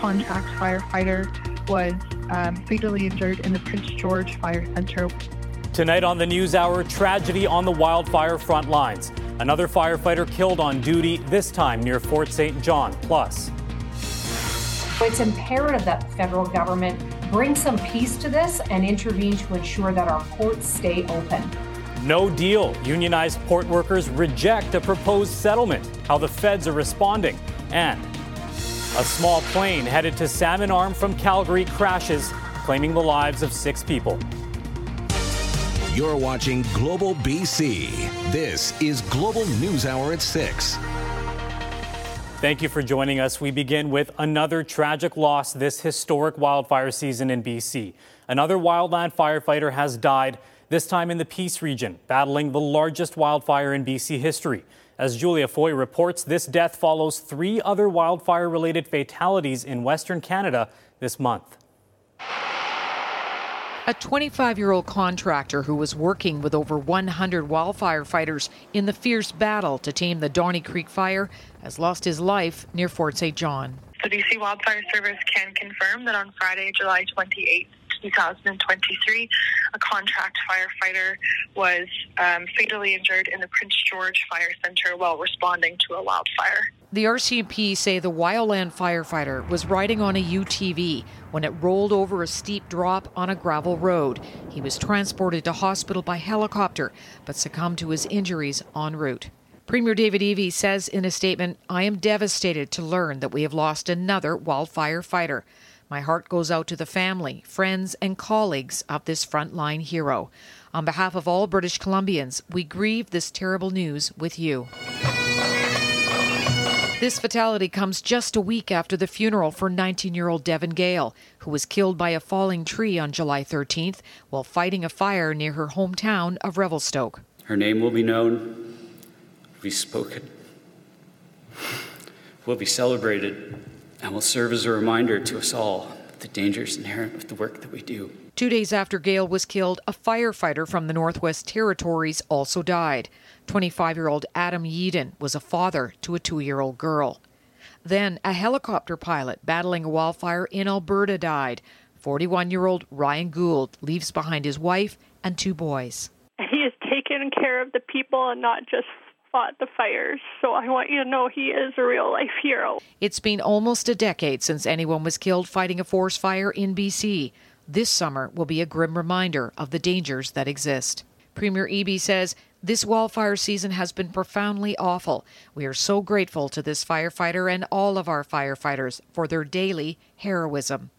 contract firefighter was um, fatally injured in the Prince George Fire Center. Tonight on the News Hour, tragedy on the wildfire front lines. Another firefighter killed on duty, this time near Fort St. John. Plus, it's imperative that the federal government bring some peace to this and intervene to ensure that our ports stay open. No deal. Unionized port workers reject a proposed settlement. How the feds are responding. And a small plane headed to Salmon Arm from Calgary crashes, claiming the lives of six people. You're watching Global BC. This is Global News Hour at 6. Thank you for joining us. We begin with another tragic loss this historic wildfire season in BC. Another wildland firefighter has died, this time in the Peace region, battling the largest wildfire in BC history. As Julia Foy reports, this death follows three other wildfire related fatalities in Western Canada this month. A 25 year old contractor who was working with over 100 wildfire fighters in the fierce battle to tame the Donnie Creek fire has lost his life near Fort St. John. The BC Wildfire Service can confirm that on Friday, July 28th, 2023, a contract firefighter was um, fatally injured in the Prince George Fire Center while responding to a wildfire. The RCMP say the wildland firefighter was riding on a UTV when it rolled over a steep drop on a gravel road. He was transported to hospital by helicopter but succumbed to his injuries en route. Premier David Eby says in a statement, I am devastated to learn that we have lost another wildfire fighter. My heart goes out to the family, friends, and colleagues of this frontline hero. On behalf of all British Columbians, we grieve this terrible news with you. This fatality comes just a week after the funeral for 19 year old Devyn Gale, who was killed by a falling tree on July 13th while fighting a fire near her hometown of Revelstoke. Her name will be known, will be spoken, will be celebrated and will serve as a reminder to us all of the dangers inherent with the work that we do. Two days after Gale was killed, a firefighter from the Northwest Territories also died. 25 year old Adam Yeadon was a father to a two year old girl. Then, a helicopter pilot battling a wildfire in Alberta died. 41 year old Ryan Gould leaves behind his wife and two boys. He has taken care of the people and not just fought the fires. So I want you to know he is a real life hero. It's been almost a decade since anyone was killed fighting a forest fire in BC. This summer will be a grim reminder of the dangers that exist. Premier Eby says this wildfire season has been profoundly awful. We are so grateful to this firefighter and all of our firefighters for their daily heroism.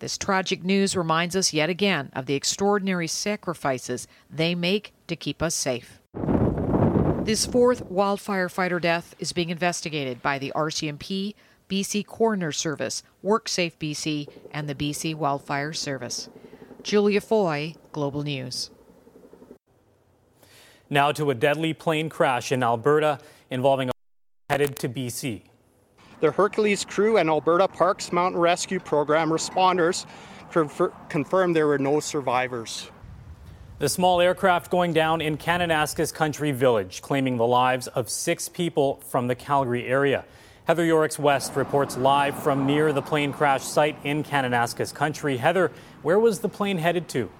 This tragic news reminds us yet again of the extraordinary sacrifices they make to keep us safe. This fourth wildfire fighter death is being investigated by the RCMP, BC Coroner Service, WorkSafe BC, and the BC Wildfire Service. Julia Foy, Global News. Now to a deadly plane crash in Alberta involving a headed to BC. The Hercules crew and Alberta Parks Mountain Rescue Program responders confirmed there were no survivors. The small aircraft going down in Kananaskis Country Village, claiming the lives of six people from the Calgary area. Heather Yourex-West reports live from near the plane crash site in Kananaskis Country. Heather, where was the plane headed to?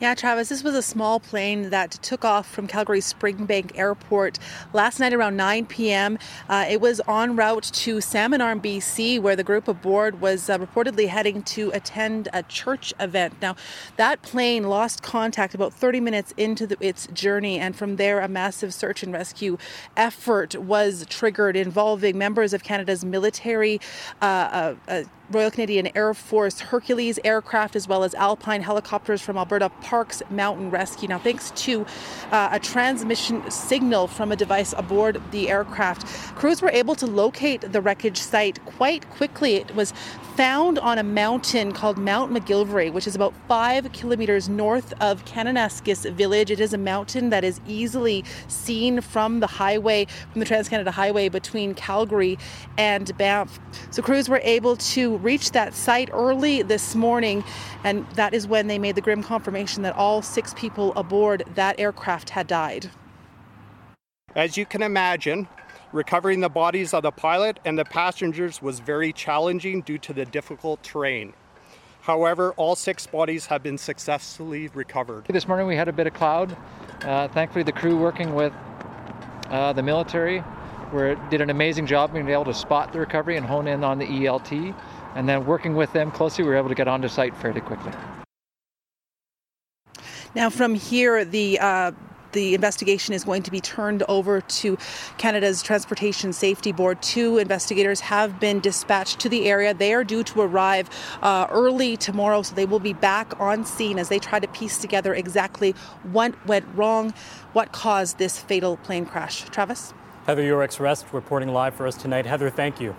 Yeah, Travis, this was a small plane that took off from Calgary Springbank Airport last night around 9 p.m. Uh, it was en route to Salmon Arm, BC, where the group aboard was uh, reportedly heading to attend a church event. Now, that plane lost contact about 30 minutes into the, its journey, and from there, a massive search and rescue effort was triggered involving members of Canada's military. Uh, uh, uh Royal Canadian Air Force Hercules aircraft as well as Alpine helicopters from Alberta Parks Mountain Rescue. Now, thanks to uh, a transmission signal from a device aboard the aircraft, crews were able to locate the wreckage site quite quickly. It was found on a mountain called Mount McGillivray, which is about five kilometers north of Kananaskis village. It is a mountain that is easily seen from the highway, from the Trans Canada Highway between Calgary and Banff. So crews were able to reach that site early this morning, and that is when they made the grim confirmation that all six people aboard that aircraft had died. As you can imagine, Recovering the bodies of the pilot and the passengers was very challenging due to the difficult terrain. However, all six bodies have been successfully recovered. This morning we had a bit of cloud. Uh, thankfully, the crew working with uh, the military where did an amazing job being able to spot the recovery and hone in on the ELT. And then working with them closely, we were able to get onto site fairly quickly. Now, from here, the uh, the investigation is going to be turned over to Canada's Transportation Safety Board. Two investigators have been dispatched to the area. They are due to arrive uh, early tomorrow, so they will be back on scene as they try to piece together exactly what went wrong, what caused this fatal plane crash. Travis? Heather Yourex-West reporting live for us tonight. Heather, thank you.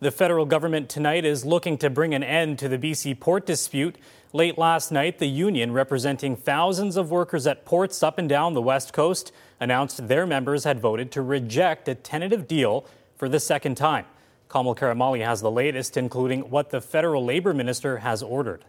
The federal government tonight is looking to bring an end to the BC port dispute. Late last night, the union representing thousands of workers at ports up and down the West Coast announced their members had voted to reject a tentative deal for the second time. Kamal Karamali has the latest, including what the federal labor minister has ordered.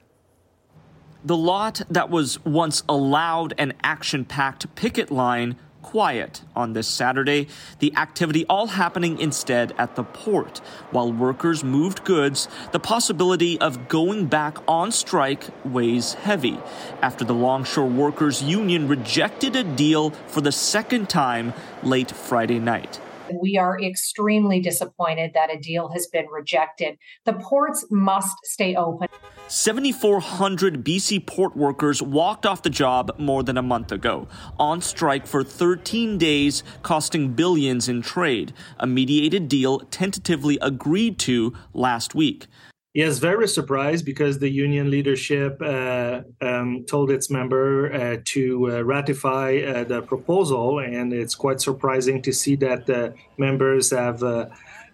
The lot that was once a loud and action packed picket line quiet on this Saturday. The activity all happening instead at the port. While workers moved goods, the possibility of going back on strike weighs heavy after the Longshore Workers Union rejected a deal for the second time late Friday night. We are extremely disappointed that a deal has been rejected. The ports must stay open. 7,400 BC port workers walked off the job more than a month ago, on strike for 13 days, costing billions in trade, a mediated deal tentatively agreed to last week. Yes, very surprised because the union leadership uh, um, told its member uh, to uh, ratify uh, the proposal, and it's quite surprising to see that the members have uh,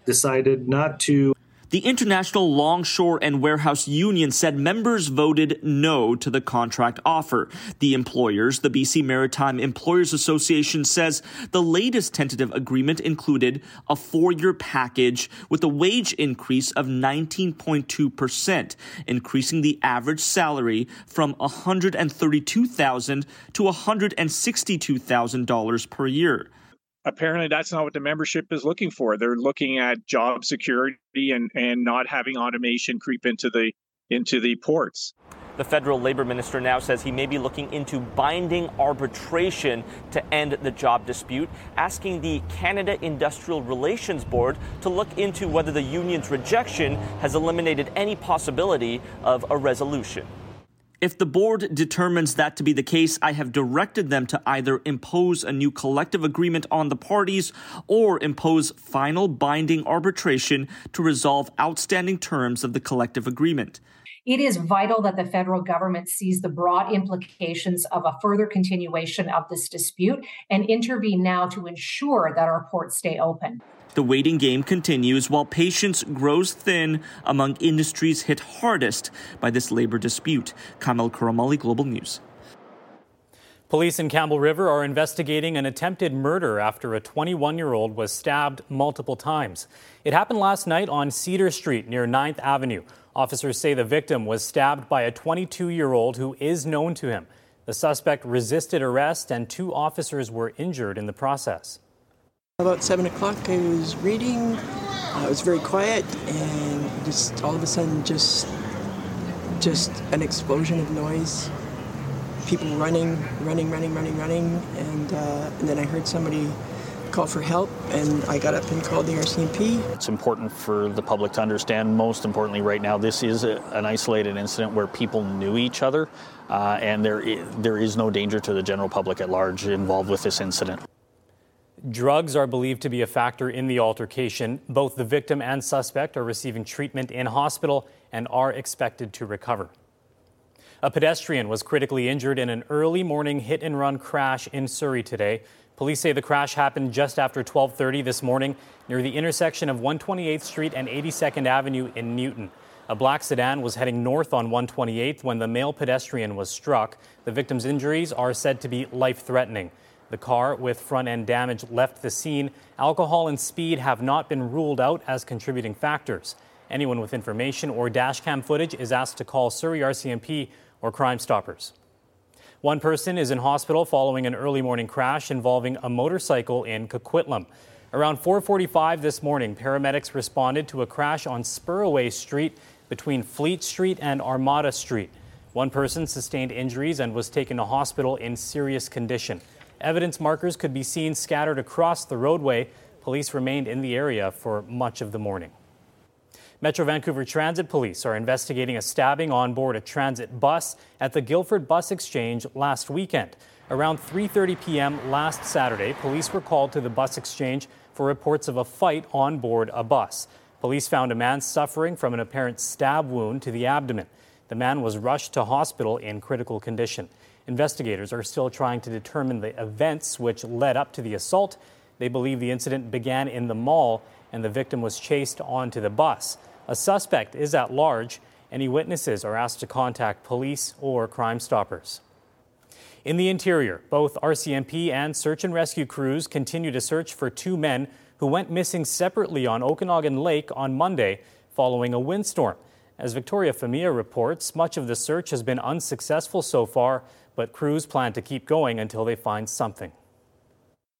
decided not to the International Longshore and Warehouse Union said members voted no to the contract offer. The employers, the BC Maritime Employers Association says the latest tentative agreement included a four-year package with a wage increase of 19.2%, increasing the average salary from 132,000 to $162,000 per year apparently that's not what the membership is looking for. They're looking at job security and, and not having automation creep into the into the ports. The federal labor minister now says he may be looking into binding arbitration to end the job dispute, asking the Canada Industrial Relations Board to look into whether the union's rejection has eliminated any possibility of a resolution. If the board determines that to be the case, I have directed them to either impose a new collective agreement on the parties or impose final binding arbitration to resolve outstanding terms of the collective agreement. It is vital that the federal government sees the broad implications of a further continuation of this dispute and intervene now to ensure that our ports stay open. The waiting game continues while patience grows thin among industries hit hardest by this labor dispute. Kamal Karamali, Global News. Police in Campbell River are investigating an attempted murder after a 21 year old was stabbed multiple times. It happened last night on Cedar Street near 9th Avenue. Officers say the victim was stabbed by a 22 year old who is known to him. The suspect resisted arrest and two officers were injured in the process. About 7 o'clock, I was reading. Uh, it was very quiet, and just all of a sudden, just just an explosion of noise. People running, running, running, running, running, and, uh, and then I heard somebody call for help, and I got up and called the RCMP. It's important for the public to understand, most importantly, right now, this is a, an isolated incident where people knew each other, uh, and there is, there is no danger to the general public at large involved with this incident. Drugs are believed to be a factor in the altercation. Both the victim and suspect are receiving treatment in hospital and are expected to recover. A pedestrian was critically injured in an early morning hit and run crash in Surrey today. Police say the crash happened just after 12:30 this morning near the intersection of 128th Street and 82nd Avenue in Newton. A black sedan was heading north on 128th when the male pedestrian was struck. The victim's injuries are said to be life-threatening. The car with front end damage left the scene. Alcohol and speed have not been ruled out as contributing factors. Anyone with information or dashcam footage is asked to call Surrey RCMP or Crime Stoppers. One person is in hospital following an early morning crash involving a motorcycle in Coquitlam. Around 4:45 this morning, paramedics responded to a crash on Spurway Street between Fleet Street and Armada Street. One person sustained injuries and was taken to hospital in serious condition. Evidence markers could be seen scattered across the roadway. Police remained in the area for much of the morning. Metro Vancouver Transit Police are investigating a stabbing on board a transit bus at the Guildford Bus Exchange last weekend. Around 3:30 p.m. last Saturday, police were called to the bus exchange for reports of a fight on board a bus. Police found a man suffering from an apparent stab wound to the abdomen. The man was rushed to hospital in critical condition. Investigators are still trying to determine the events which led up to the assault. They believe the incident began in the mall and the victim was chased onto the bus. A suspect is at large. Any witnesses are asked to contact police or Crime Stoppers. In the interior, both RCMP and search and rescue crews continue to search for two men who went missing separately on Okanagan Lake on Monday following a windstorm. As Victoria Femia reports, much of the search has been unsuccessful so far, but crews plan to keep going until they find something.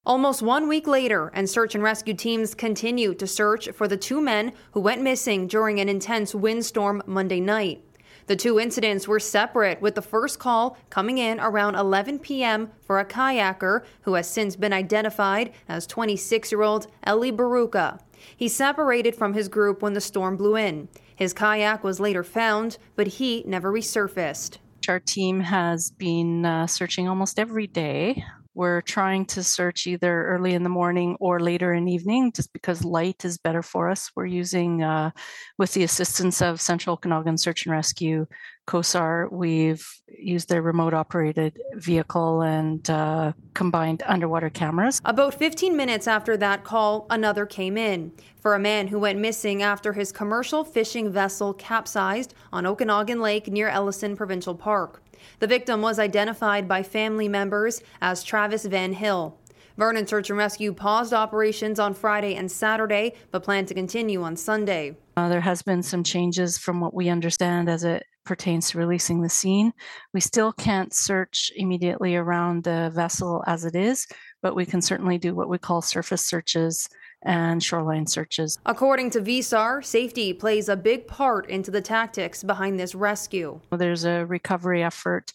Almost one week later, and search and rescue teams continue to search for the two men who went missing during an intense windstorm Monday night. The two incidents were separate, with the first call coming in around 11 p.m. for a kayaker who has since been identified as 26 year old Eli Baruka. He separated from his group when the storm blew in. His kayak was later found, but he never resurfaced. Which our team has been uh, searching almost every day we're trying to search either early in the morning or later in evening, just because light is better for us. We're using, uh, with the assistance of Central Okanagan Search and Rescue, COSAR, we've used their remote operated vehicle and uh, combined underwater cameras. About 15 minutes after that call, another came in for a man who went missing after his commercial fishing vessel capsized on Okanagan Lake near Ellison Provincial Park. The victim was identified by family members as Travis Van Hill. Vernon Search and Rescue paused operations on Friday and Saturday, but plan to continue on Sunday. Uh, there has been some changes from what we understand as it pertains to releasing the scene. We still can't search immediately around the vessel as it is, but we can certainly do what we call surface searches and shoreline searches. According to VSAR, safety plays a big part into the tactics behind this rescue. There's a recovery effort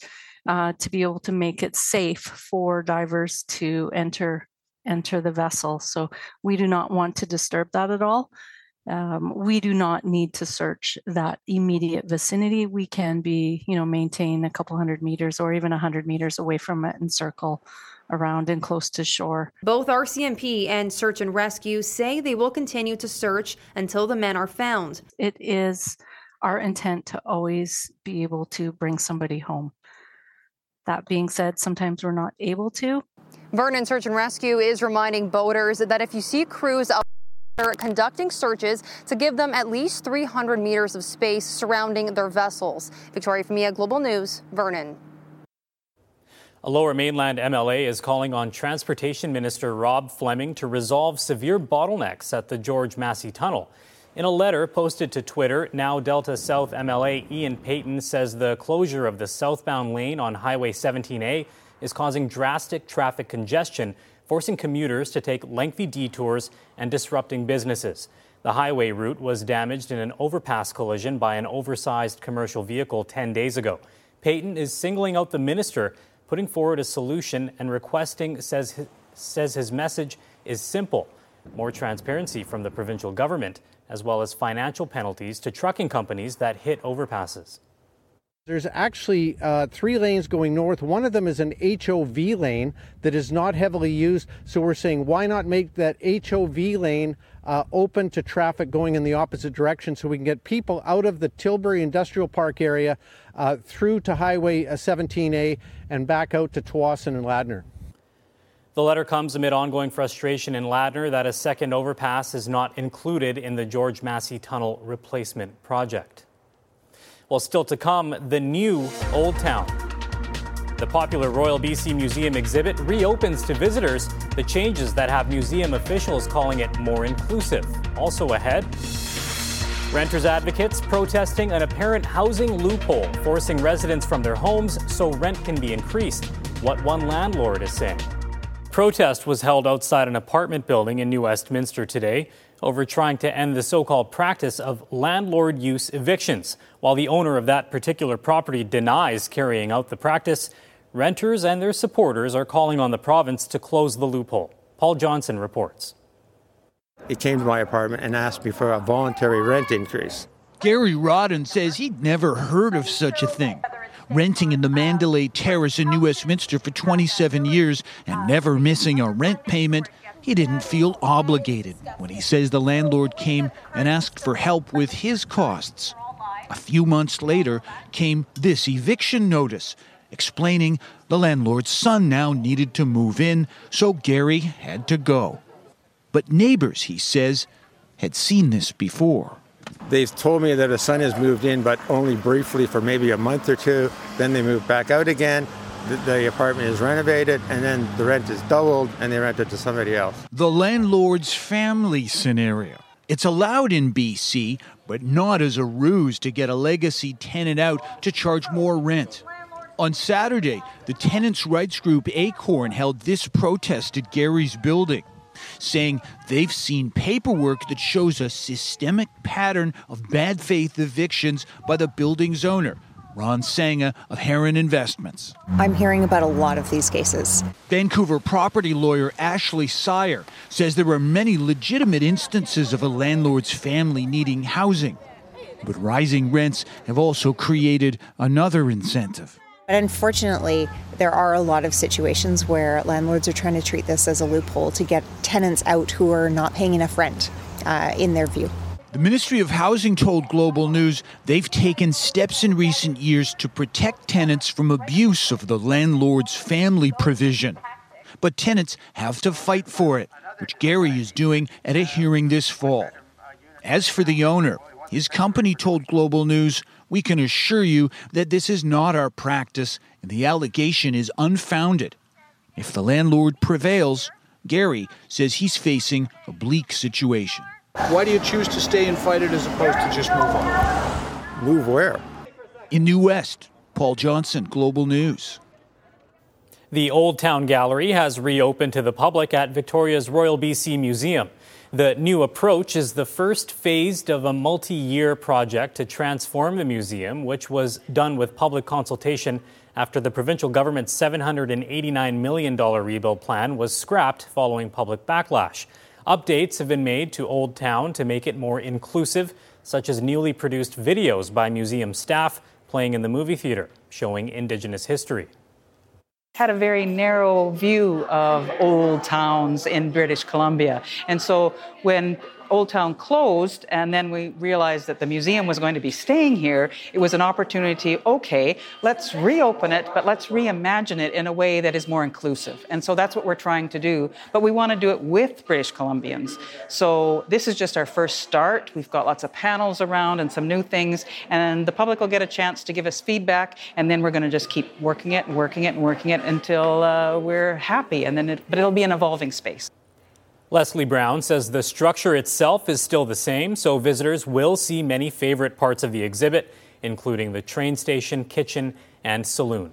uh, to be able to make it safe for divers to enter enter the vessel. So we do not want to disturb that at all. Um, we do not need to search that immediate vicinity. We can be, you know, maintain a couple hundred meters or even a hundred meters away from it and circle around and close to shore. Both RCMP and Search and Rescue say they will continue to search until the men are found. It is our intent to always be able to bring somebody home. That being said, sometimes we're not able to. Vernon Search and Rescue is reminding boaters that if you see crews out there conducting searches to give them at least 300 meters of space surrounding their vessels. Victoria Femia, Global News, Vernon. A lower mainland MLA is calling on Transportation Minister Rob Fleming to resolve severe bottlenecks at the George Massey Tunnel. In a letter posted to Twitter, now Delta South MLA Ian Paton says the closure of the southbound lane on Highway 17A is causing drastic traffic congestion, forcing commuters to take lengthy detours and disrupting businesses. The highway route was damaged in an overpass collision by an oversized commercial vehicle 10 days ago. Paton is singling out the minister putting forward a solution and requesting says his, says his message is simple more transparency from the provincial government, as well as financial penalties to trucking companies that hit overpasses. There's actually uh, three lanes going north. One of them is an HOV lane that is not heavily used. So we're saying, why not make that HOV lane uh, open to traffic going in the opposite direction so we can get people out of the Tilbury Industrial Park area uh, through to Highway 17A uh, and back out to Tsawwassen and Ladner. The letter comes amid ongoing frustration in Ladner that a second overpass is not included in the George Massey Tunnel replacement project. Well, still to come, the new Old Town. The popular Royal BC Museum exhibit reopens to visitors, the changes that have museum officials calling it more inclusive. Also ahead, Renters advocates protesting an apparent housing loophole, forcing residents from their homes so rent can be increased. What one landlord is saying. Protest was held outside an apartment building in New Westminster today over trying to end the so called practice of landlord use evictions. While the owner of that particular property denies carrying out the practice, renters and their supporters are calling on the province to close the loophole. Paul Johnson reports. He came to my apartment and asked me for a voluntary rent increase. Gary Rodden says he'd never heard of such a thing. Renting in the Mandalay Terrace in New Westminster for 27 years and never missing a rent payment, he didn't feel obligated when he says the landlord came and asked for help with his costs. A few months later came this eviction notice explaining the landlord's son now needed to move in, so Gary had to go. But neighbors, he says, had seen this before. They've told me that a son has moved in, but only briefly for maybe a month or two. Then they move back out again. The, apartment is renovated, and then the rent is doubled, and they rent it to somebody else. The landlord's family scenario. It's allowed in BC, but not as a ruse to get a legacy tenant out to charge more rent. On Saturday, the tenants' rights group Acorn held this protest at Gary's building saying they've seen paperwork that shows a systemic pattern of bad faith evictions by the building's owner. Ron Sanga of Heron Investments. I'm hearing about a lot of these cases. Vancouver property lawyer Ashley Sire says there are many legitimate instances of a landlord's family needing housing. But rising rents have also created another incentive. But unfortunately, there are a lot of situations where landlords are trying to treat this as a loophole to get tenants out who are not paying enough rent, uh, in their view. The Ministry of Housing told Global News they've taken steps in recent years to protect tenants from abuse of the landlord's family provision. But tenants have to fight for it, which Gary is doing at a hearing this fall. As for the owner, his company told Global News, We can assure you that this is not our practice and the allegation is unfounded. If the landlord prevails, Gary says he's facing a bleak situation. Why do you choose to stay and fight it as opposed to just move on? Move where? In New West, Paul Johnson, Global News. The Old Town Gallery has reopened to the public at Victoria's Royal BC Museum. The new approach is the first phase of a multi year project to transform the museum, which was done with public consultation after the provincial government's $789 million rebuild plan was scrapped following public backlash. Updates have been made to Old Town to make it more inclusive, such as newly produced videos by museum staff playing in the movie theater showing Indigenous history had a very narrow view of old towns in British Columbia. And so when Old Town closed, and then we realized that the museum was going to be staying here, it was an opportunity okay, let's reopen it, but let's reimagine it in a way that is more inclusive. And so that's what we're trying to do. But we want to do it with British Columbians. So this is just our first start. We've got lots of panels around and some new things, and the public will get a chance to give us feedback, and then we're going to just keep working it and working it and working it until uh, we're happy. And then, it, but it'll be an evolving space. Leslie Brown says the structure itself is still the same, so visitors will see many favorite parts of the exhibit, including the train station, kitchen, and saloon.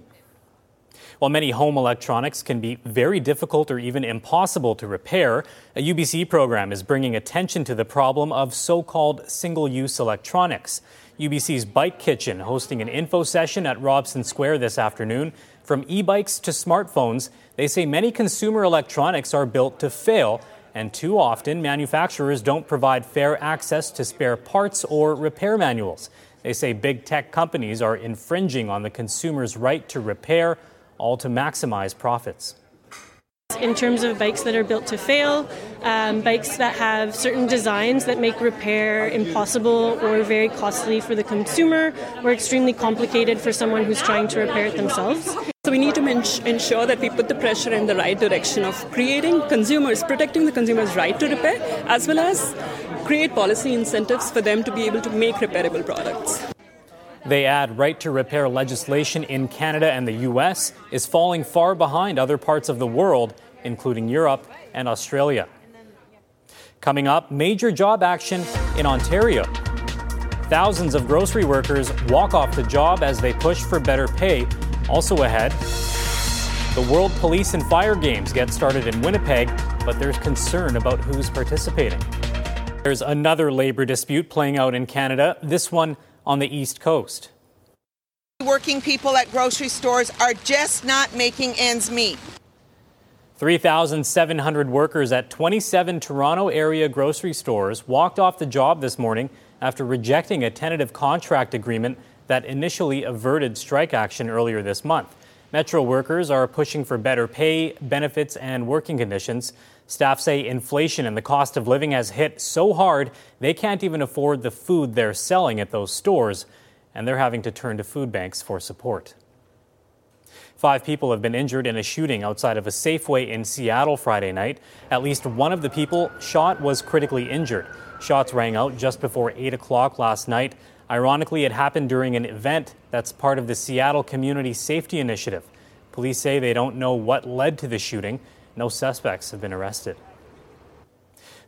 While many home electronics can be very difficult or even impossible to repair, a UBC program is bringing attention to the problem of so called single use electronics. UBC's Bike Kitchen hosting an info session at Robson Square this afternoon. From e bikes to smartphones, they say many consumer electronics are built to fail and too often manufacturers don't provide fair access to spare parts or repair manuals. They say big tech companies are infringing on the consumer's right to repair, all to maximize profits. In terms of bikes that are built to fail, um, bikes that have certain designs that make repair impossible or very costly for the consumer or extremely complicated for someone who's trying to repair it themselves. So we need to ensure that we put the pressure in the right direction of creating consumers, protecting the consumer's right to repair, as well as create policy incentives for them to be able to make repairable products. They add right to repair legislation in Canada and the U.S. is falling far behind other parts of the world, including Europe and Australia. Coming up, major job action in Ontario. Thousands of grocery workers walk off the job as they push for better pay. Also ahead, the World Police and Fire Games get started in Winnipeg, but there's concern about who's participating. There's another labor dispute playing out in Canada, this one on the East Coast. Working people at grocery stores are just not making ends meet. 3,700 workers at 27 Toronto area grocery stores walked off the job this morning after rejecting a tentative contract agreement that initially averted strike action earlier this month. Metro workers are pushing for better pay, benefits, and working conditions. Staff say inflation and the cost of living has hit so hard they can't even afford the food they're selling at those stores, and they're having to turn to food banks for support. Five people have been injured in a shooting outside of a Safeway in Seattle Friday night. At least one of the people shot was critically injured. Shots rang out just before 8 o'clock last night. Ironically, it happened during an event that's part of the Seattle Community Safety Initiative. Police say they don't know what led to the shooting. No suspects have been arrested.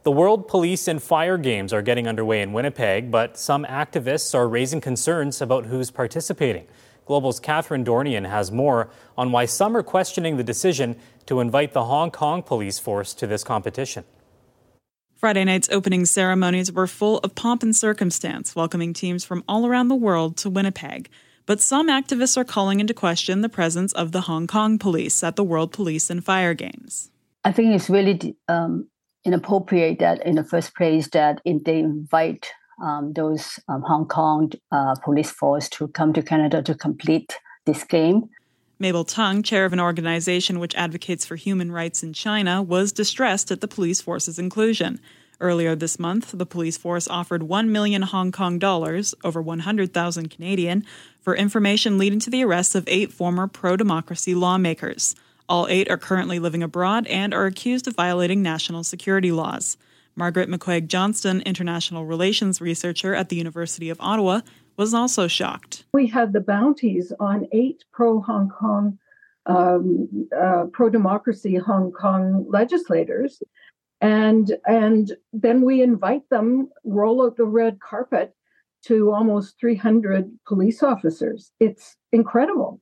The World Police and Fire Games are getting underway in Winnipeg, but some activists are raising concerns about who's participating. Global's Catherine Dornian has more on why some are questioning the decision to invite the Hong Kong police force to this competition. Friday night's opening ceremonies were full of pomp and circumstance, welcoming teams from all around the world to Winnipeg. But some activists are calling into question the presence of the Hong Kong police at the World Police and Fire Games. I think it's really um, inappropriate that, in the first place, that they invite um, those um, Hong Kong uh, police force to come to Canada to complete this game. Mabel Tung, chair of an organization which advocates for human rights in China, was distressed at the police force's inclusion. Earlier this month, the police force offered 1 million Hong Kong dollars, over 100,000 Canadian, for information leading to the arrests of eight former pro democracy lawmakers. All eight are currently living abroad and are accused of violating national security laws. Margaret McCuaig-Johnston, international relations researcher at the University of Ottawa, was also shocked. We had the bounties on eight pro Hong Kong, um, uh, pro democracy Hong Kong legislators. And, and then we invite them, roll out the red carpet to almost 300 police officers. It's incredible.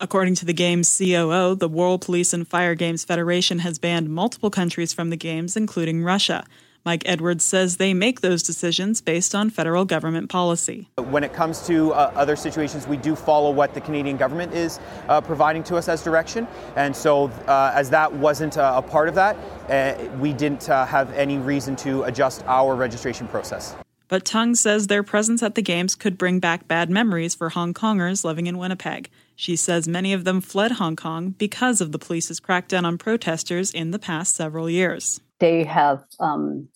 According to the Games COO, the World Police and Fire Games Federation has banned multiple countries from the Games, including Russia. Mike Edwards says they make those decisions based on federal government policy. When it comes to uh, other situations, we do follow what the Canadian government is uh, providing to us as direction. And so, uh, as that wasn't uh, a part of that, uh, we didn't uh, have any reason to adjust our registration process. But Tung says their presence at the Games could bring back bad memories for Hong Kongers living in Winnipeg. She says many of them fled Hong Kong because of the police's crackdown on protesters in the past several years. They have um,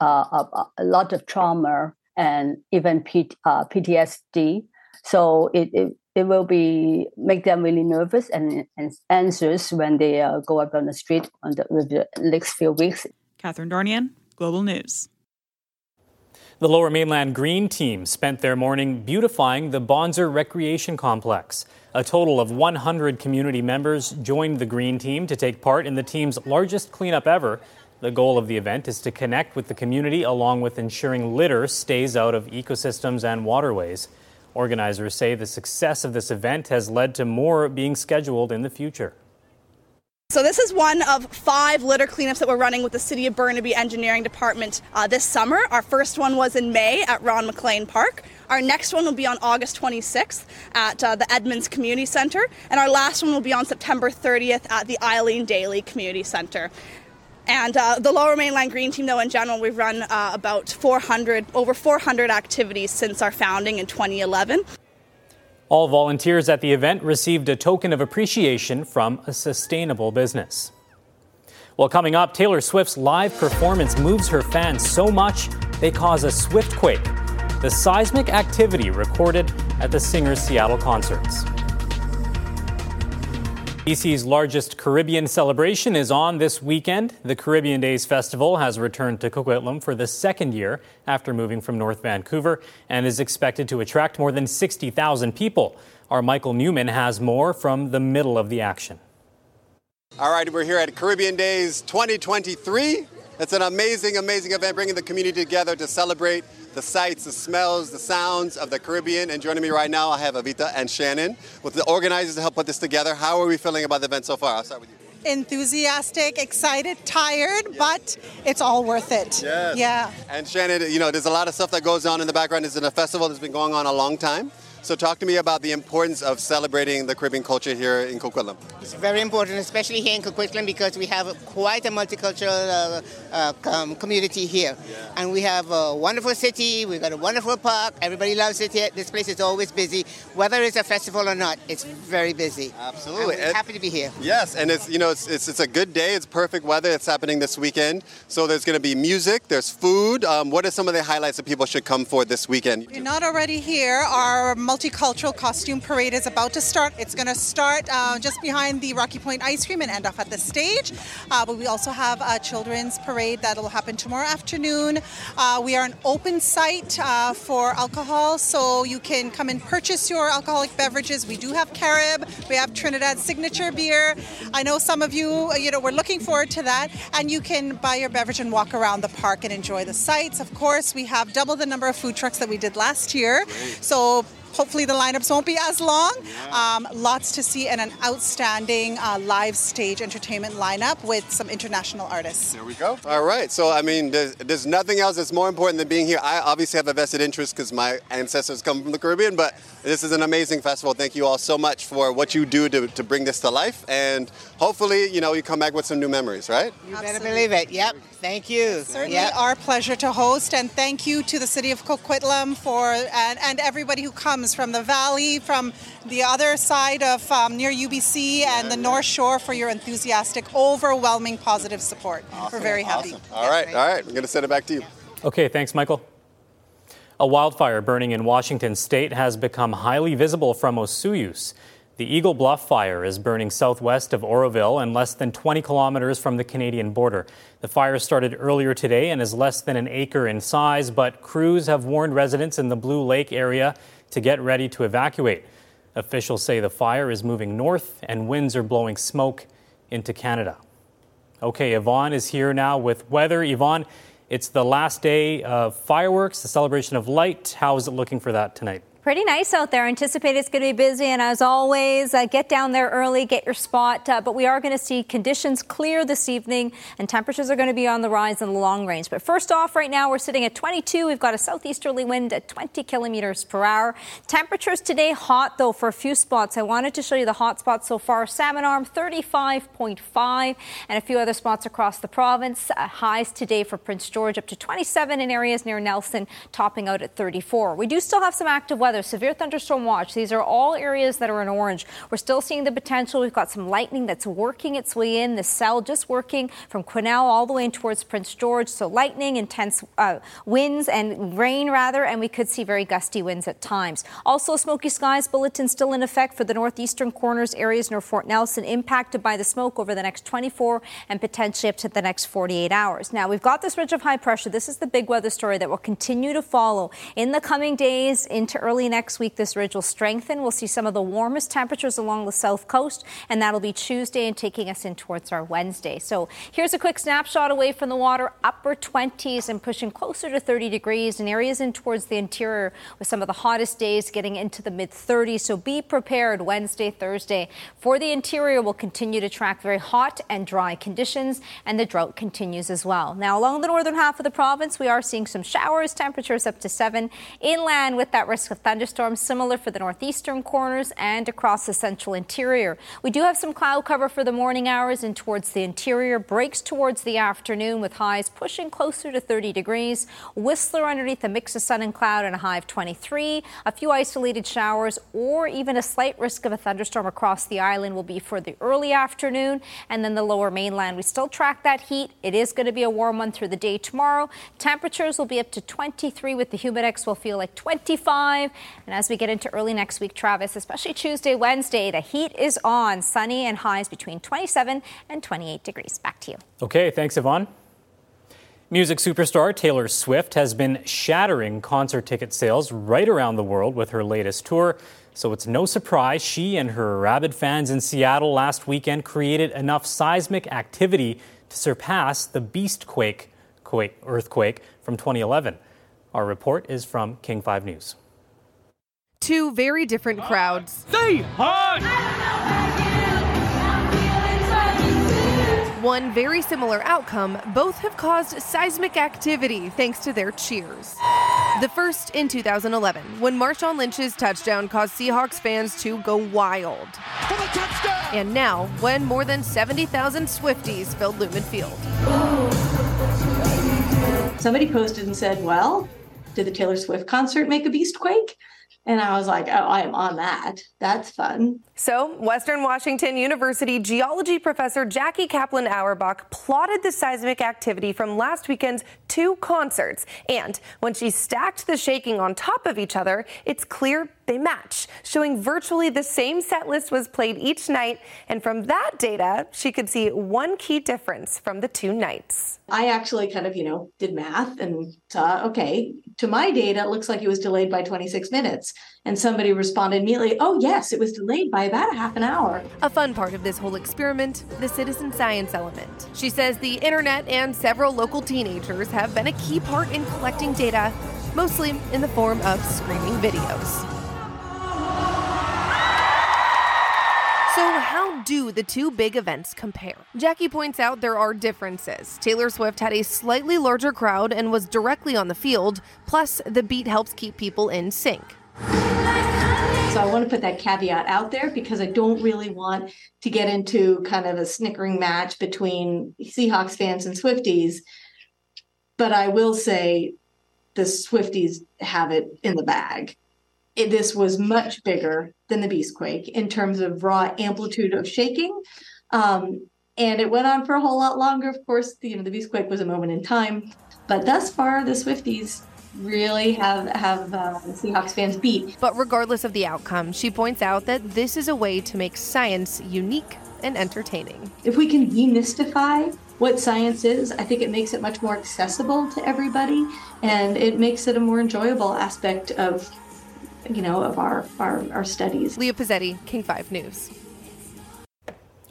uh, a, a, lot of trauma and even P, uh, PTSD. So it, it, it will be make them really nervous and, and anxious when they uh, go up on the street on the, the next few weeks. Catherine Dornian, Global News. The Lower Mainland Green Team spent their morning beautifying the Bonsor Recreation Complex. A total of 100 community members joined the Green Team to take part in the team's largest cleanup ever the goal of the event is to connect with the community along with ensuring litter stays out of ecosystems and waterways. Organizers say the success of this event has led to more being scheduled in the future. So this is one of five litter cleanups that we're running with the City of Burnaby Engineering Department uh, this summer. Our first one was in May at Ron McLean Park. Our next one will be on August 26th at uh, the Edmonds Community Center, and our last one will be on September 30th at the Eileen Dailly Community Center. And uh, the Lower Mainland Green Team, though, in general, we've run uh, about 400, over 400 activities since our founding in 2011. All volunteers at the event received a token of appreciation from a sustainable business. Well, coming up, Taylor Swift's live performance moves her fans so much they cause a swift quake. The seismic activity recorded at the singer's Seattle concerts. BC's largest Caribbean celebration is on this weekend. The Caribbean Days Festival has returned to Coquitlam for the second year after moving from North Vancouver and is expected to attract more than 60,000 people. Our Michael Newman has more from the middle of the action. All right, we're here at Caribbean Days 2023. It's an amazing, amazing event bringing the community together to celebrate the sights, the smells, the sounds of the Caribbean. And joining me right now, I have Avita and Shannon with the organizers to help put this together. How are we feeling about the event so far? I'll start with you. Enthusiastic, excited, tired, but it's all worth it. Yes. Yeah. And Shannon, you know, there's a lot of stuff that goes on in the background. It's in a festival that's been going on a long time. So talk to me about the importance of celebrating the Caribbean culture here in Coquitlam. It's very important, especially here in Coquitlam, because we have quite a multicultural uh, uh, com- community here. And we have a wonderful city, we've got a wonderful park, everybody loves it here. This place is always busy. Whether it's a festival or not, it's very busy. Absolutely. And we're happy to be here. Yes, and it's you know it's, it's, it's a good day. It's perfect weather. It's happening this weekend. So there's going to be music. There's food. Um, what are some of the highlights that people should come for this weekend? If you're not already here, our multicultural costume parade is about to start. It's going to start uh, just behind the Rocky Point Ice Cream and end off at the stage. Uh, but we also have a children's parade that'll happen tomorrow afternoon. Uh, we are an open site uh, for alcohol, so you can come and purchase your alcoholic beverages. We do have Carib, we have Trinidad signature beer. I know some of you, you know, we're looking forward to that. And you can buy your beverage and walk around the park and enjoy the sights. Of course, we have double the number of food trucks that we did last year. So hopefully the lineups won't be as long. Um, lots to see and an outstanding uh, live stage entertainment lineup with some international artists. There we go. All right. So, I mean, there's, there's nothing else that's more important than being here. I obviously have a vested interest because my ancestors come from the Caribbean, but this is an amazing festival. Thank you all so much for what you do to, to bring this to life. And hopefully, you know, you come back with some new memories, right? You better believe it. Yep. Thank you. Certainly Yep. our pleasure to host, and thank you to the city of Coquitlam for and, and everybody who comes from the valley, from the other side of um, near UBC and the North Shore for your enthusiastic, overwhelming positive support. We're very happy. All right. All right. We're going to send it back to you. Okay, thanks, Michael. A wildfire burning in Washington state has become highly visible from Osoyoos. The Eagle Bluff fire is burning southwest of Oroville and less than 20 kilometers from the Canadian border. The fire started earlier today and is less than an acre in size, but crews have warned residents in the Blue Lake area to get ready to evacuate. Officials say the fire is moving north and winds are blowing smoke into Canada. Okay, Yvonne is here now with weather. Yvonne, it's the last day of fireworks, the celebration of light. How is it looking for that tonight? Pretty nice out there. Anticipate it's going to be busy, and as always, uh, get down there early, get your spot. Uh, but we are going to see conditions clear this evening, and temperatures are going to be on the rise in the long range. But first off, right now we're sitting at 22. We've got a southeasterly wind at 20 kilometers per hour. Temperatures today hot though for a few spots. I wanted to show you the hot spots so far. Salmon Arm 35.5, and a few other spots across the province. Uh, highs today for Prince George up to 27 in areas near Nelson, topping out at 34. We do still have some active weather. Severe thunderstorm watch. These are all areas that are in orange. We're still seeing the potential. We've got some lightning that's working its way in. The cell just working from Quesnel all the way in towards Prince George. So lightning, intense uh, winds and rain rather, and we could see very gusty winds at times. Also, smoky skies bulletin still in effect for the northeastern corners areas near Fort Nelson, impacted by the smoke over the next 24 and potentially up to the next 48 hours. Now we've got this ridge of high pressure. This is the big weather story that will continue to follow in the coming days into early next week. This ridge will strengthen. We'll see some of the warmest temperatures along the south coast, and that'll be Tuesday and taking us in towards our Wednesday. So here's a quick snapshot away from the water, upper 20s and pushing closer to 30 degrees in areas in towards the interior with some of the hottest days getting into the mid 30s. So be prepared Wednesday, Thursday. For the interior, we'll continue to track very hot and dry conditions, and the drought continues as well. Now, along the northern half of the province, we are seeing some showers, temperatures up to 7 inland with that risk of thunderstorms similar for the northeastern corners and across the central interior. We do have some cloud cover for the morning hours and towards the interior, breaks towards the afternoon with highs pushing closer to 30 degrees. Whistler underneath a mix of sun and cloud and a high of 23. A few isolated showers or even a slight risk of a thunderstorm across the island will be for the early afternoon and then the lower mainland. We still track that heat. It is going to be a warm one through the day tomorrow. Temperatures will be up to 23 with the humidex will feel like 25. And as we get into early next week, Travis, especially Tuesday, Wednesday, the heat is on. Sunny and highs between 27 and 28 degrees. Back to you. Okay, thanks, Yvonne. Music superstar Taylor Swift has been shattering concert ticket sales right around the world with her latest tour. So it's no surprise she and her rabid fans in Seattle last weekend created enough seismic activity to surpass the Beastquake quake, earthquake from 2011. Our report is from King 5 News. Two very different crowds. Say hi! One very similar outcome, both have caused seismic activity thanks to their cheers. The first in 2011, when Marshawn Lynch's touchdown caused Seahawks fans to go wild. And now, when more than 70,000 Swifties filled Lumen Field. Somebody posted and said, Well, did the Taylor Swift concert make a beast quake? And I was like, oh, I am on that. That's fun. So, Western Washington University geology professor Jackie Caplan Auerbach plotted the seismic activity from last weekend's two concerts. And when she stacked the shaking on top of each other, it's clear they match, showing virtually the same set list was played each night. And from that data, she could see one key difference from the two nights. I actually kind of, you know, did math and saw, okay, to my data, it looks like it was delayed by 26 minutes. And somebody responded immediately, oh, yes, it was delayed by about a half an hour. A fun part of this whole experiment the citizen science element. She says the internet and several local teenagers have been a key part in collecting data, mostly in the form of screaming videos. Do the two big events compare? Jackie points out there are differences. Taylor Swift had a slightly larger crowd and was directly on the field, plus, the beat helps keep people in sync. So I want to put that caveat out there because I don't really want to get into kind of a snickering match between Seahawks fans and Swifties. But I will say the Swifties have it in the bag. It, this was much bigger than the Beastquake in terms of raw amplitude of shaking. Um, and it went on for a whole lot longer. Of course, the, you know, the Beastquake was a moment in time. But thus far, the Swifties really have have uh, Seahawks fans beat. But regardless of the outcome, she points out that this is a way to make science unique and entertaining. If we can demystify what science is, I think it makes it much more accessible to everybody, and it makes it a more enjoyable aspect of, you know, of our our, our studies. Leah Pezzetti, King Five News.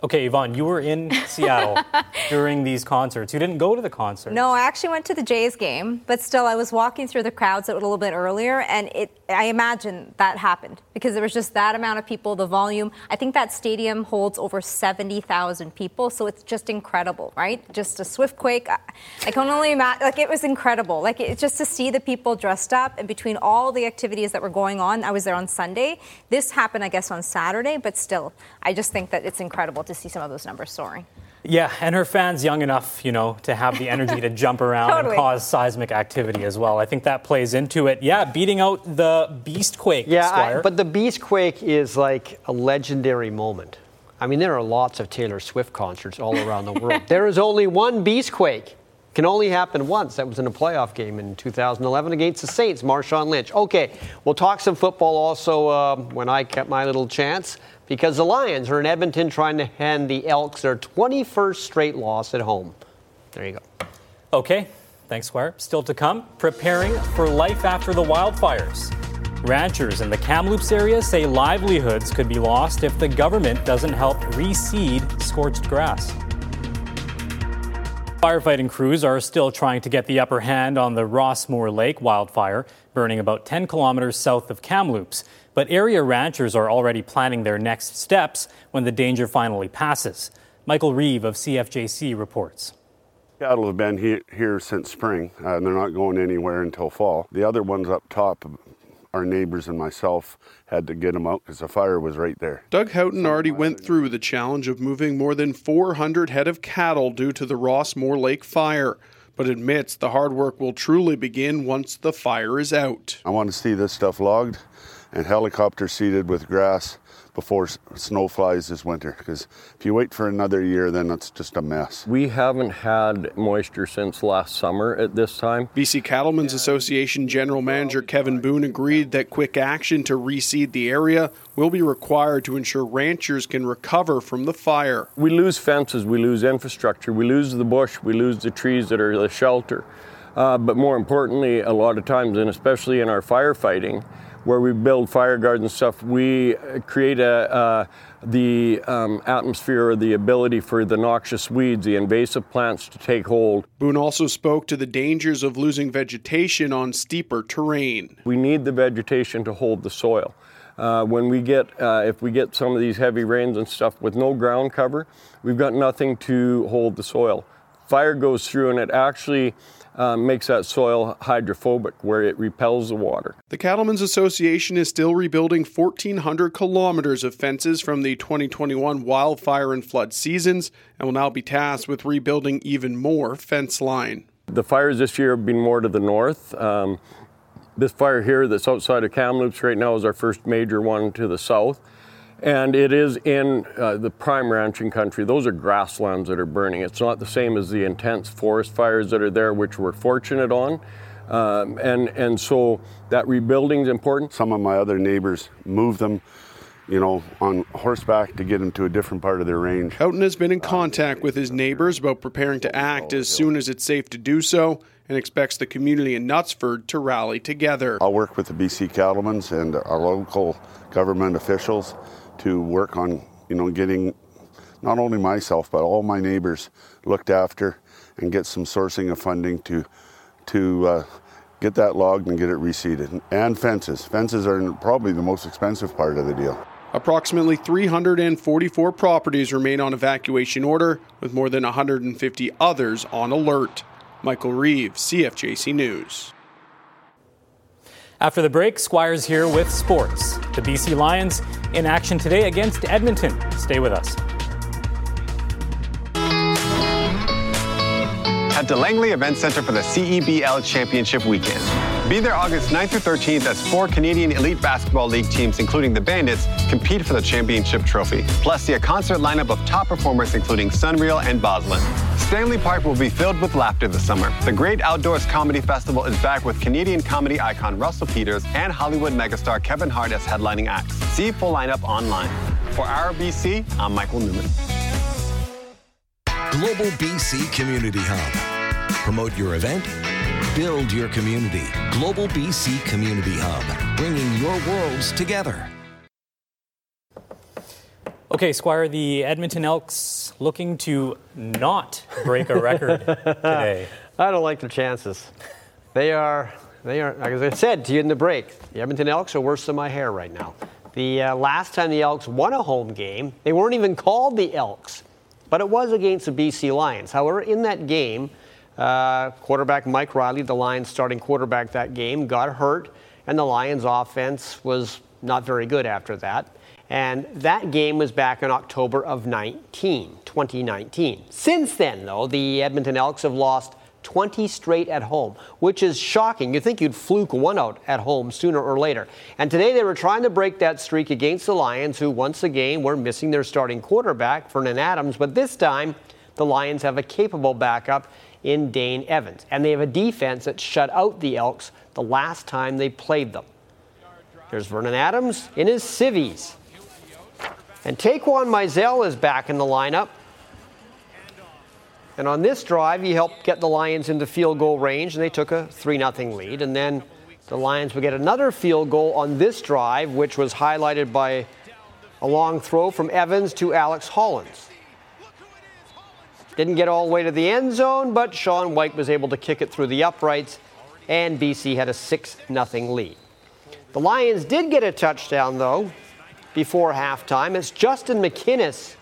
Okay, Yvonne, you were in Seattle during these concerts. You didn't go to the concert. No, I actually went to the Jays game, but still, I was walking through the crowds a little bit earlier, and it. I imagine that happened because there was just that amount of people, the volume. I think that stadium holds over 70,000 people, so it's just incredible, right? Just a swift quake. I, I can only imagine, like, it was incredible. Like, it, just to see the people dressed up, and between all the activities that were going on, I was there on Sunday. This happened, I guess, on Saturday, but still, I just think that it's incredible to see some of those numbers soaring. Yeah, and her fans young enough, you know, to have the energy to jump around Totally. and cause seismic activity as well. I think that plays into it. Yeah, beating out the Beastquake, Yeah, I, but the Beastquake is like a legendary moment. I mean, there are lots of Taylor Swift concerts all around the world. there is only one Beastquake. Can only happen once. That was in a playoff game in 2011 against the Saints. Marshawn Lynch. Okay, we'll talk some football also uh, when I get my little chance because the Lions are in Edmonton trying to hand the Elks their 21st straight loss at home. There you go. Okay, thanks, Squire. Still to come, preparing for life after the wildfires. Ranchers in the Kamloops area say livelihoods could be lost if the government doesn't help reseed scorched grass. Firefighting crews are still trying to get the upper hand on the Ross Moore Lake wildfire, burning about 10 kilometers south of Kamloops. But area ranchers are already planning their next steps when the danger finally passes. Michael Reeve of CFJC reports. Cattle have been he- here since spring, uh, and they're not going anywhere until fall. The other ones up top, our neighbors and myself had to get them out because the fire was right there. Doug Houghton already went through the challenge of moving more than 400 head of cattle due to the Ross Moore Lake fire, but admits the hard work will truly begin once the fire is out. I want to see this stuff logged and helicopter seeded with grass before snow flies this winter because if you wait for another year, then it's just a mess. We haven't had moisture since last summer at this time. BC Cattlemen's Association General Manager Kevin Boon agreed that quick action to reseed the area will be required to ensure ranchers can recover from the fire. We lose fences, we lose infrastructure, we lose the bush, we lose the trees that are the shelter. Uh, but more importantly, a lot of times, and especially in our firefighting, where we build fire gardens and stuff, we create a, uh, the um, atmosphere or the ability for the noxious weeds, the invasive plants to take hold. Boon also spoke to the dangers of losing vegetation on steeper terrain. We need the vegetation to hold the soil. Uh, when we get, uh, if we get some of these heavy rains and stuff with no ground cover, we've got nothing to hold the soil. Fire goes through and it actually uh, makes that soil hydrophobic, where it repels the water. The Cattlemen's Association is still rebuilding 1,400 kilometers of fences from the 2021 wildfire and flood seasons and will now be tasked with rebuilding even more fence line. The fires this year have been more to the north. Um, this fire here that's outside of Kamloops right now is our first major one to the south. And it is in uh, the prime ranching country. Those are grasslands that are burning. It's not the same as the intense forest fires that are there, which we're fortunate on. Um, and, and so that rebuilding is important. Some of my other neighbors moved them, you know, on horseback to get them to a different part of their range. Houghton has been in contact with his neighbors about preparing to act as soon as it's safe to do so and expects the community in Knutsford to rally together. I'll work with the BC Cattlemen's and our local government officials to work on, you know, getting not only myself but all my neighbors looked after and get some sourcing of funding to to uh, get that logged and get it reseeded. And fences. Fences are probably the most expensive part of the deal. Approximately 344 properties remain on evacuation order, with more than 150 others on alert. Michael Reeves, CFJC News. After the break, Squires here with sports. The BC Lions in action today against Edmonton. Stay with us. At the Langley Event Center for the CEBL Championship Weekend. Be there August 9th through 13th as four Canadian Elite Basketball League teams, including the Bandits, compete for the championship trophy. Plus, see a concert lineup of top performers, including SonReal and Boslen. Stanley Park will be filled with laughter this summer. The Great Outdoors Comedy Festival is back with Canadian comedy icon Russell Peters and Hollywood megastar Kevin Hart as headlining acts. See full lineup online. For RBC, I'm Michael Newman. Global BC Community Hub. Promote your event, build your community. Global BC Community Hub, bringing your worlds together. Okay, Squire, the Edmonton Elks looking to not break a record today. I don't like their chances. They are, they are, as I said to you in the break, the Edmonton Elks are worse than my hair right now. The uh, last time the Elks won a home game, they weren't even called the Elks, but it was against the BC Lions. However, in that game, uh, quarterback Mike Reilly, the Lions starting quarterback that game, got hurt, and the Lions offense was not very good after that. And that game was back in October of 19, 2019. Since then, though, the Edmonton Elks have lost 20 straight at home, which is shocking. You'd think you'd fluke one out at home sooner or later. And today they were trying to break that streak against the Lions, who once again were missing their starting quarterback, Vernon Adams. But this time, the Lions have a capable backup in Dane Evans. And they have a defense that shut out the Elks the last time they played them. There's Vernon Adams in his civvies. And Taquan Mizell is back in the lineup. And on this drive, he helped get the Lions into field goal range, and they took a 3 0 lead. And then the Lions would get another field goal on this drive, which was highlighted by a long throw from Evans to Alex Hollins. Didn't get all the way to the end zone, but Sean Whyte was able to kick it through the uprights, and BC had a 6 0 lead. The Lions did get a touchdown, though, before halftime. It's Justin McInnis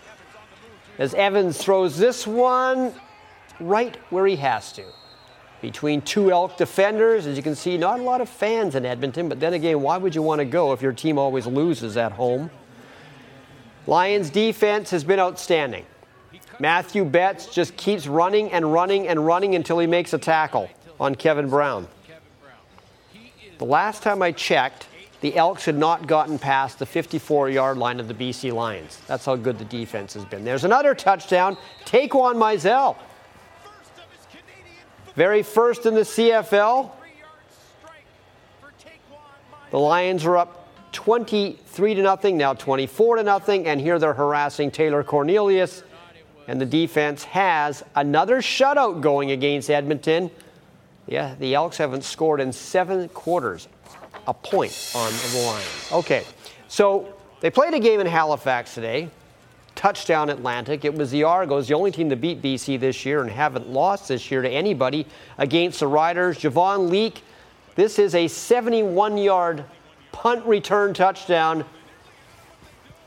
as Evans throws this one right where he has to. Between two Elk defenders, as you can see, not a lot of fans in Edmonton, but then again, why would you want to go if your team always loses at home? Lions defense has been outstanding. Matthew Betts just keeps running and running and running until he makes a tackle on Kevin Brown. The last time I checked, the Elks had not gotten past the 54 yard line of the BC Lions. That's how good the defense has been. There's another touchdown. Taquan Mizell. Very first in the CFL. The Lions are up 23 to nothing, now 24 to nothing, and here they're harassing Taylor Cornelius. And the defense has another shutout going against Edmonton. Yeah, the Elks haven't scored in seven quarters. a point on the Lions. Okay, so they played a game in Halifax today. Touchdown Atlantic. It was the Argos, the only team to beat BC this year and haven't lost this year to anybody against the Riders. Javon Leake, this is a 71 yard punt return touchdown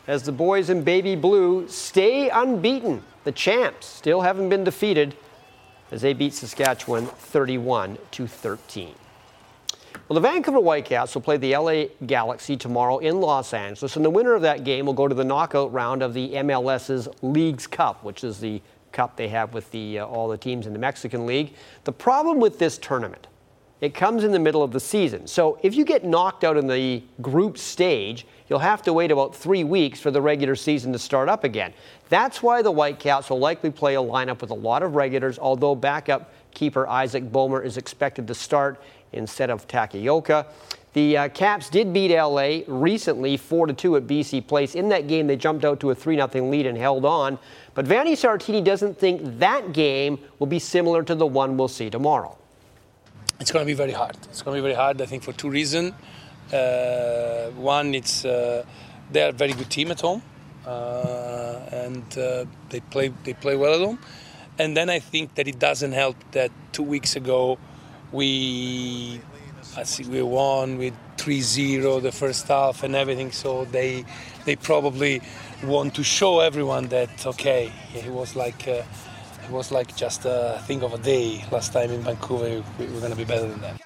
as the boys in baby blue stay unbeaten. The champs still haven't been defeated as they beat Saskatchewan 31 to 13. Well, the Vancouver Whitecaps will play the LA Galaxy tomorrow in Los Angeles, and the winner of that game will go to the knockout round of the MLS's Leagues Cup, which is the cup they have with the, uh, all the teams in the Mexican League. The problem with this tournament it comes in the middle of the season. So if you get knocked out in the group stage, you'll have to wait about three weeks for the regular season to start up again. That's why the Whitecaps will likely play a lineup with a lot of regulars, although backup keeper Isaac Boehmer is expected to start instead of Takaoka. The uh, Caps did beat LA recently 4 2 at BC Place. In that game, they jumped out to a 3 0 lead and held on. But Vanni Sartini doesn't think that game will be similar to the one we'll see tomorrow it's going to be very hard. It's going to be very hard, I think, for two reasons. Uh, one, it's uh, they are a very good team at home, uh, and uh, they play they play well at home. And then I think that it doesn't help that two weeks ago we I see we won with 3-0 the first half and everything. So they they probably want to show everyone that okay, it was like uh, it was like just a thing of a day last time in Vancouver. We're going to be better than that.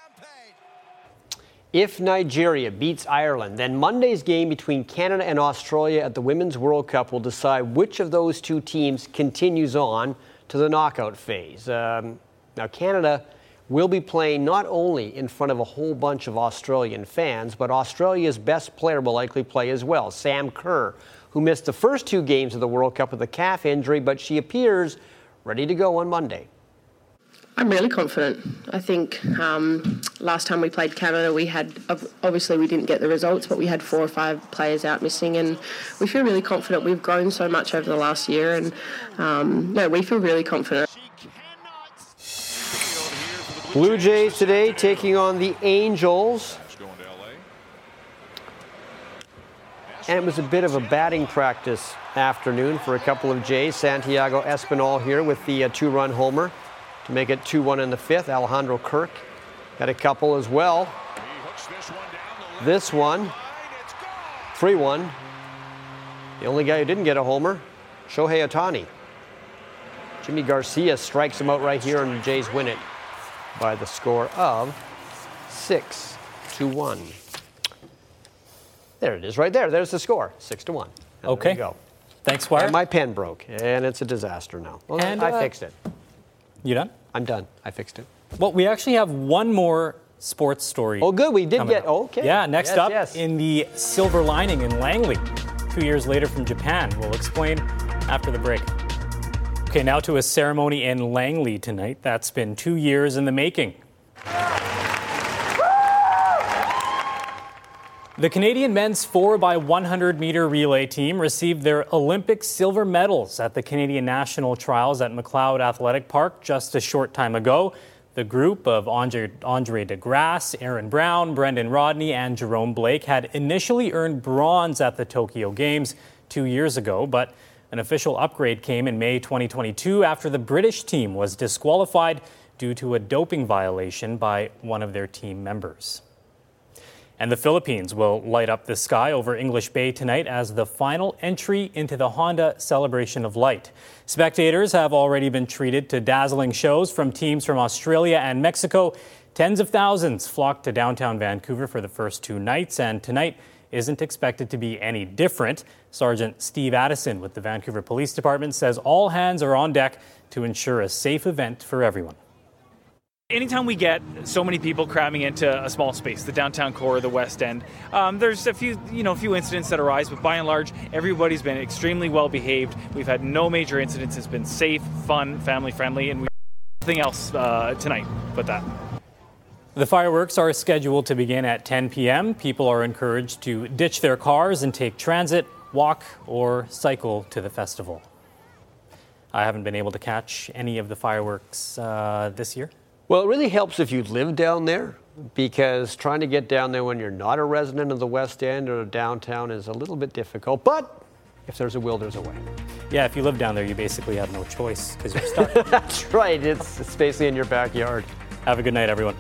If Nigeria beats Ireland, then Monday's game between Canada and Australia at the Women's World Cup will decide which of those two teams continues on to the knockout phase. Um, now, Canada will be playing not only in front of a whole bunch of Australian fans, but Australia's best player will likely play as well, Sam Kerr, who missed the first two games of the World Cup with a calf injury, but she appears ready to go on Monday. I'm really confident. I think um, last time we played Canada, we had obviously we didn't get the results, but we had four or five players out missing, and we feel really confident. We've grown so much over the last year, and um, no, we feel really confident. Blue Jays today taking on the Angels. And it was a bit of a batting practice afternoon for a couple of Jays. Santiago Espinal here with the uh, two run homer to make it 2 1 in the fifth. Alejandro Kirk got a couple as well. This one, 3 1. The only guy who didn't get a homer, Shohei Ohtani. Jimmy Garcia strikes him out right here, and the Jays win it by the score of 6 to 1. There it is, right there. There's the score, six to one. And okay. go. Thanks, Squire. And my pen broke, and it's a disaster now. Well, and, I uh, fixed it. You done? I'm done. I fixed it. Well, we actually have one more sports story. Oh, good. We did get up. okay. Yeah. Next yes, up yes. in the silver lining in Langley, two years later from Japan. We'll explain after the break. Okay, now to a ceremony in Langley tonight. That's been two years in the making. The Canadian men's 4x100 meter relay team received their Olympic silver medals at the Canadian National Trials at McLeod Athletic Park just a short time ago. The group of Andre, Andre DeGrasse, Aaron Brown, Brendan Rodney, and Jerome Blake had initially earned bronze at the Tokyo Games two years ago, but an official upgrade came in May 2022 after the British team was disqualified due to a doping violation by one of their team members. And the Philippines will light up the sky over English Bay tonight as the final entry into the Honda Celebration of Light. Spectators have already been treated to dazzling shows from teams from Australia and Mexico. Tens of thousands flocked to downtown Vancouver for the first two nights, and tonight isn't expected to be any different. Sergeant Steve Addison with the Vancouver Police Department says all hands are on deck to ensure a safe event for everyone. Anytime we get so many people cramming into a small space, the downtown core, the West End, um, there's a few, you know, a few incidents that arise, but by and large, everybody's been extremely well behaved. We've had no major incidents. It's been safe, fun, family friendly, and we nothing else uh, tonight but that. The fireworks are scheduled to begin at 10 p.m. People are encouraged to ditch their cars and take transit, walk, or cycle to the festival. I haven't been able to catch any of the fireworks uh, this year. Well, it really helps if you live down there. because trying to get down there when you're not a resident of the West End or downtown is a little bit difficult. But if there's a will, there's a way. Yeah, if you live down there, you basically have no choice because you're stuck. That's right. It's, it's basically in your backyard. Have a good night, everyone.